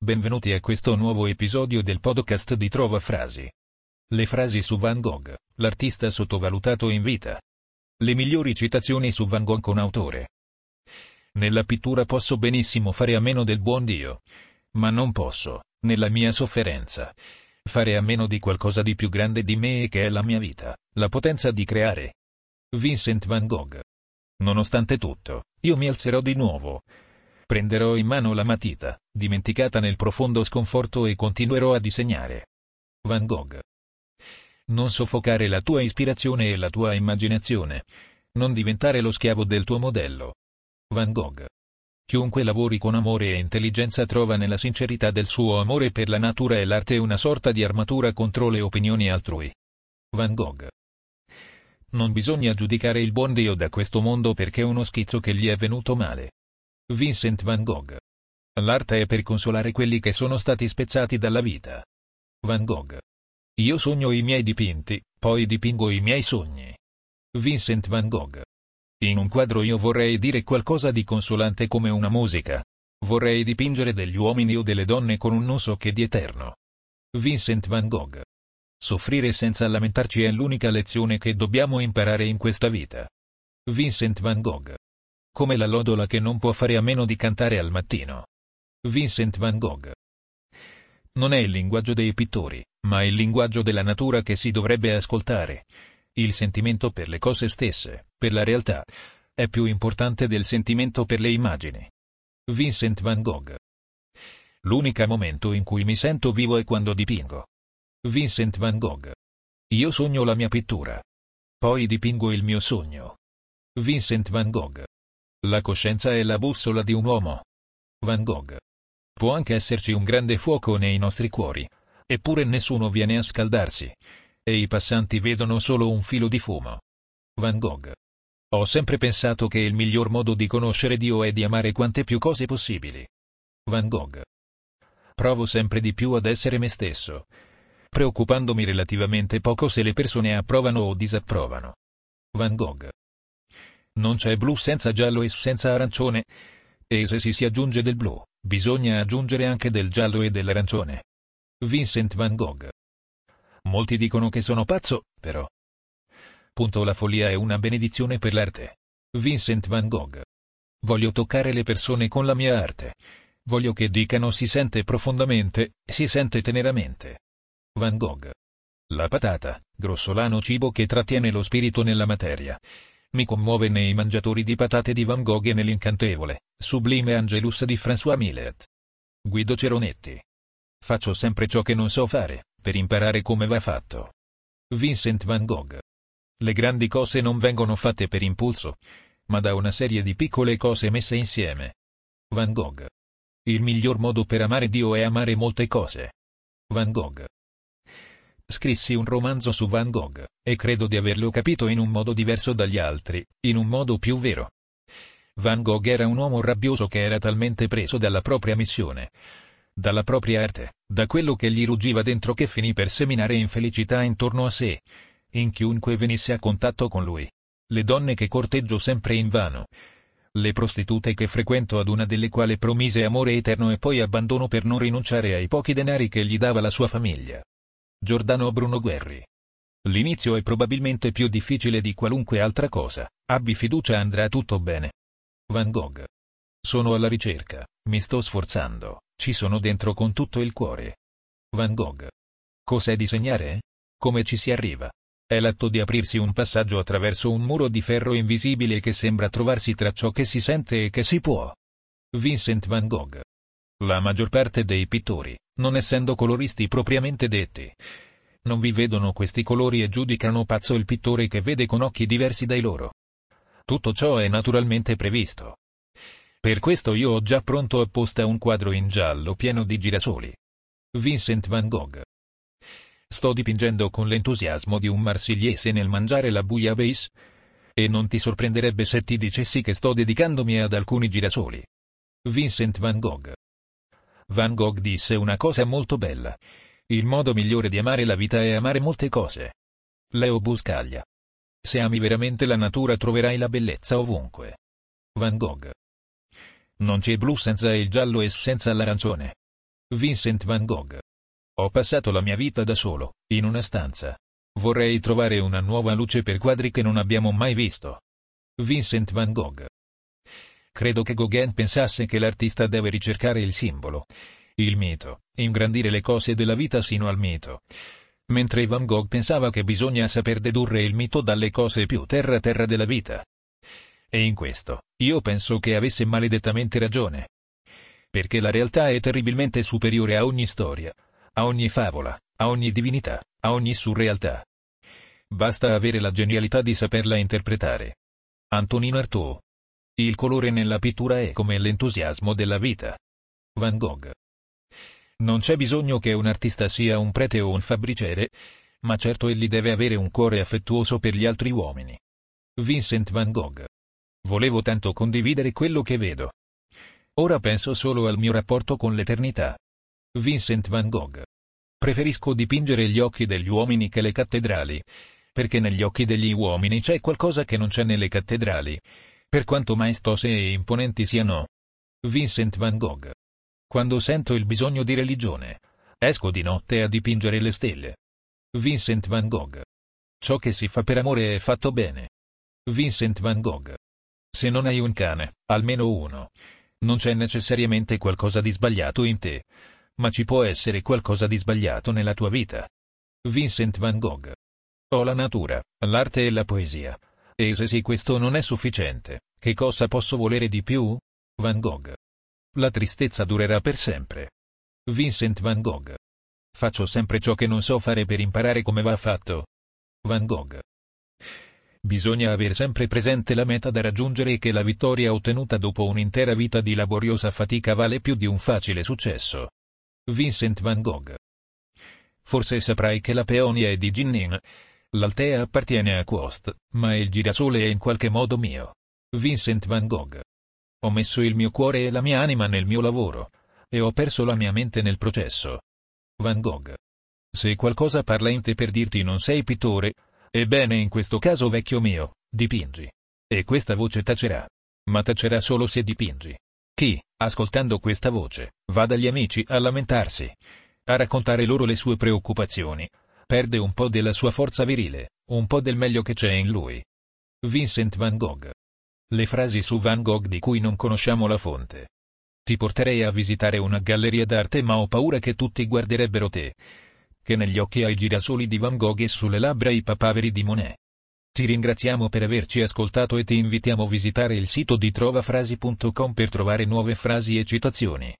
Benvenuti a questo nuovo episodio del podcast di Trova Frasi. Le frasi su Van Gogh, l'artista sottovalutato in vita. Le migliori citazioni su Van Gogh con autore. Nella pittura posso benissimo fare a meno del buon Dio. Ma non posso, nella mia sofferenza, fare a meno di qualcosa di più grande di me e che è la mia vita, la potenza di creare. Vincent Van Gogh. Nonostante tutto, io mi alzerò di nuovo. Prenderò in mano la matita, dimenticata nel profondo sconforto e continuerò a disegnare. Van Gogh. Non soffocare la tua ispirazione e la tua immaginazione. Non diventare lo schiavo del tuo modello. Van Gogh. Chiunque lavori con amore e intelligenza trova nella sincerità del suo amore per la natura e l'arte una sorta di armatura contro le opinioni altrui. Van Gogh. Non bisogna giudicare il buon Dio da questo mondo perché uno schizzo che gli è venuto male. Vincent Van Gogh. L'arte è per consolare quelli che sono stati spezzati dalla vita. Van Gogh. Io sogno i miei dipinti, poi dipingo i miei sogni. Vincent Van Gogh. In un quadro io vorrei dire qualcosa di consolante come una musica. Vorrei dipingere degli uomini o delle donne con un non so che di eterno. Vincent Van Gogh. Soffrire senza lamentarci è l'unica lezione che dobbiamo imparare in questa vita. Vincent Van Gogh. Come la lodola che non può fare a meno di cantare al mattino. Vincent Van Gogh. Non è il linguaggio dei pittori, ma il linguaggio della natura che si dovrebbe ascoltare. Il sentimento per le cose stesse, per la realtà, è più importante del sentimento per le immagini. Vincent Van Gogh. L'unico momento in cui mi sento vivo è quando dipingo. Vincent Van Gogh. Io sogno la mia pittura. Poi dipingo il mio sogno. Vincent Van Gogh. La coscienza è la bussola di un uomo. Van Gogh. Può anche esserci un grande fuoco nei nostri cuori, eppure nessuno viene a scaldarsi, e i passanti vedono solo un filo di fumo. Van Gogh. Ho sempre pensato che il miglior modo di conoscere Dio è di amare quante più cose possibili. Van Gogh. Provo sempre di più ad essere me stesso, preoccupandomi relativamente poco se le persone approvano o disapprovano. Van Gogh. Non c'è blu senza giallo e senza arancione, e se si si aggiunge del blu, bisogna aggiungere anche del giallo e dell'arancione. Vincent Van Gogh. Molti dicono che sono pazzo, però. Punto la follia è una benedizione per l'arte. Vincent Van Gogh. Voglio toccare le persone con la mia arte. Voglio che dicano si sente profondamente, si sente teneramente. Van Gogh. La patata, grossolano cibo che trattiene lo spirito nella materia. Mi commuove nei mangiatori di patate di Van Gogh e nell'incantevole, sublime Angelus di François Millet. Guido Ceronetti. Faccio sempre ciò che non so fare, per imparare come va fatto. Vincent Van Gogh. Le grandi cose non vengono fatte per impulso, ma da una serie di piccole cose messe insieme. Van Gogh. Il miglior modo per amare Dio è amare molte cose. Van Gogh. Scrissi un romanzo su Van Gogh, e credo di averlo capito in un modo diverso dagli altri, in un modo più vero. Van Gogh era un uomo rabbioso che era talmente preso dalla propria missione, dalla propria arte, da quello che gli ruggiva dentro che finì per seminare infelicità intorno a sé, in chiunque venisse a contatto con lui. Le donne che corteggio sempre invano. Le prostitute che frequento ad una delle quali promise amore eterno e poi abbandono per non rinunciare ai pochi denari che gli dava la sua famiglia. Giordano Bruno Guerri. L'inizio è probabilmente più difficile di qualunque altra cosa, abbi fiducia andrà tutto bene. Van Gogh. Sono alla ricerca, mi sto sforzando, ci sono dentro con tutto il cuore. Van Gogh. Cos'è disegnare? Come ci si arriva? È l'atto di aprirsi un passaggio attraverso un muro di ferro invisibile che sembra trovarsi tra ciò che si sente e che si può. Vincent Van Gogh. La maggior parte dei pittori, non essendo coloristi propriamente detti. Non vi vedono questi colori e giudicano pazzo il pittore che vede con occhi diversi dai loro. Tutto ciò è naturalmente previsto. Per questo io ho già pronto apposta un quadro in giallo pieno di girasoli. Vincent van Gogh. Sto dipingendo con l'entusiasmo di un marsigliese nel mangiare la bouillabaisse. E non ti sorprenderebbe se ti dicessi che sto dedicandomi ad alcuni girasoli. Vincent van Gogh. Van Gogh disse una cosa molto bella. Il modo migliore di amare la vita è amare molte cose. Leo Buscaglia. Se ami veramente la natura troverai la bellezza ovunque. Van Gogh. Non c'è blu senza il giallo e senza l'arancione. Vincent van Gogh. Ho passato la mia vita da solo, in una stanza. Vorrei trovare una nuova luce per quadri che non abbiamo mai visto. Vincent van Gogh. Credo che Gauguin pensasse che l'artista deve ricercare il simbolo, il mito, ingrandire le cose della vita sino al mito. Mentre Van Gogh pensava che bisogna saper dedurre il mito dalle cose più terra-terra della vita. E in questo, io penso che avesse maledettamente ragione. Perché la realtà è terribilmente superiore a ogni storia, a ogni favola, a ogni divinità, a ogni surrealtà. Basta avere la genialità di saperla interpretare. Antonino Artaud. Il colore nella pittura è come l'entusiasmo della vita. Van Gogh. Non c'è bisogno che un artista sia un prete o un fabbriciere, ma certo egli deve avere un cuore affettuoso per gli altri uomini. Vincent Van Gogh. Volevo tanto condividere quello che vedo. Ora penso solo al mio rapporto con l'eternità. Vincent van Gogh. Preferisco dipingere gli occhi degli uomini che le cattedrali, perché negli occhi degli uomini c'è qualcosa che non c'è nelle cattedrali, per quanto maestose e imponenti siano. Vincent van Gogh. Quando sento il bisogno di religione, esco di notte a dipingere le stelle. Vincent van Gogh. Ciò che si fa per amore è fatto bene. Vincent van Gogh. Se non hai un cane, almeno uno. Non c'è necessariamente qualcosa di sbagliato in te, ma ci può essere qualcosa di sbagliato nella tua vita. Vincent van Gogh. Ho la natura, l'arte e la poesia. E se sì questo non è sufficiente, che cosa posso volere di più? Van Gogh. La tristezza durerà per sempre. Vincent van Gogh. Faccio sempre ciò che non so fare per imparare come va fatto. Van Gogh. Bisogna aver sempre presente la meta da raggiungere e che la vittoria ottenuta dopo un'intera vita di laboriosa fatica vale più di un facile successo. Vincent van Gogh. Forse saprai che la peonia è di Ginnin. L'altea appartiene a Quost, ma il girasole è in qualche modo mio. Vincent van Gogh. Ho messo il mio cuore e la mia anima nel mio lavoro, e ho perso la mia mente nel processo. Van Gogh. Se qualcosa parla in te per dirti non sei pittore, Ebbene in questo caso vecchio mio, dipingi. E questa voce tacerà. Ma tacerà solo se dipingi. Chi, ascoltando questa voce, va dagli amici a lamentarsi, a raccontare loro le sue preoccupazioni, perde un po' della sua forza virile, un po' del meglio che c'è in lui. Vincent van Gogh. Le frasi su Van Gogh di cui non conosciamo la fonte. Ti porterei a visitare una galleria d'arte ma ho paura che tutti guarderebbero te, che negli occhi hai girasoli di Van Gogh e sulle labbra i papaveri di Monet. Ti ringraziamo per averci ascoltato e ti invitiamo a visitare il sito di trovafrasi.com per trovare nuove frasi e citazioni.